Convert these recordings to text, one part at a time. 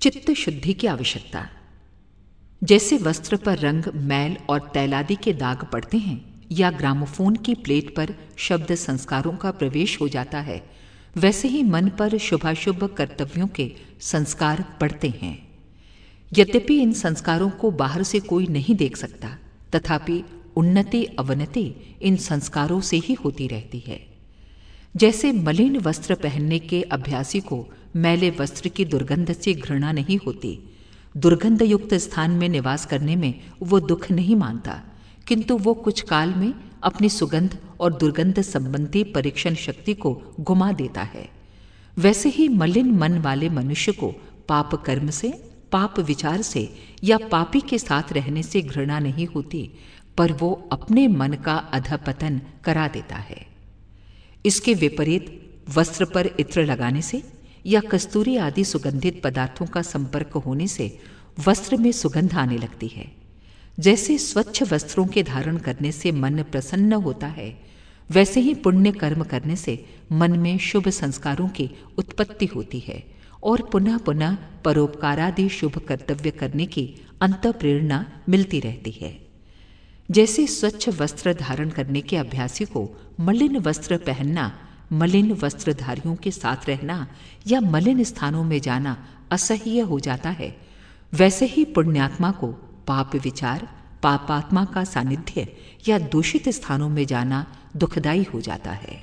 चित्त शुद्धि की आवश्यकता। जैसे वस्त्र पर रंग, मैल और तैलादि के दाग पड़ते हैं, या ग्रामोफोन की प्लेट पर शब्द संस्कारों का प्रवेश हो जाता है, वैसे ही मन पर शुभाशुभ कर्तव्यों के संस्कार पड़ते हैं। यद्यपि इन संस्कारों को बाहर से कोई नहीं देख सकता, तथापि उन्नति, अवनति इन संस्कारों से ही होती रहती है। जैसे मलिन वस्त्र पहनने के अभ्यासी को मैले वस्त्र की दुर्गंध से घृणा नहीं होती। दुर्गंध युक्त स्थान में निवास करने में वो दुख नहीं मानता। किंतु वो कुछ काल में अपनी सुगंध और दुर्गंध संबंधी परीक्षण शक्ति को गुमा देता है। वैसे ही मलिन मन वाले मनुष्य को पाप कर्म से, पाप विचार से या पापी के साथ रहने से घृणा नहीं होती, पर वो अपने मन का अधपतन करा देता है। इसके विपरीत वस्त्र पर इत्र लगाने से या कस्तूरी आदि सुगंधित पदार्थों का संपर्क होने से वस्त्र में सुगंध आने लगती है। जैसे स्वच्छ वस्त्रों के धारण करने से मन प्रसन्न होता है, वैसे ही पुण्य कर्म करने से मन में शुभ संस्कारों की उत्पत्ति होती है और पुनः पुनः परोपकारादि शुभ कर्तव्य करने की अंत प्रेरणा मिलती रहती है। जैसे स्वच्छ वस्त्र धारण करने के अभ्यासी को मलिन वस्त्र पहनना मलिन वस्त्रधारियों के साथ रहना या मलिन स्थानों में जाना असह्य हो जाता है। वैसे ही पुण्यात्मा को पाप विचार, पापात्मा का सानिध्य या दूषित स्थानों में जाना दुखदायी हो जाता है।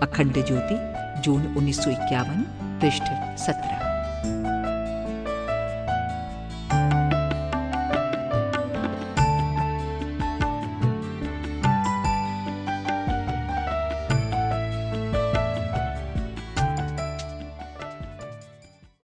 अखंड ज्योति, जून उन्नीस सौ इक्यावन, पृष्ठ सत्रह।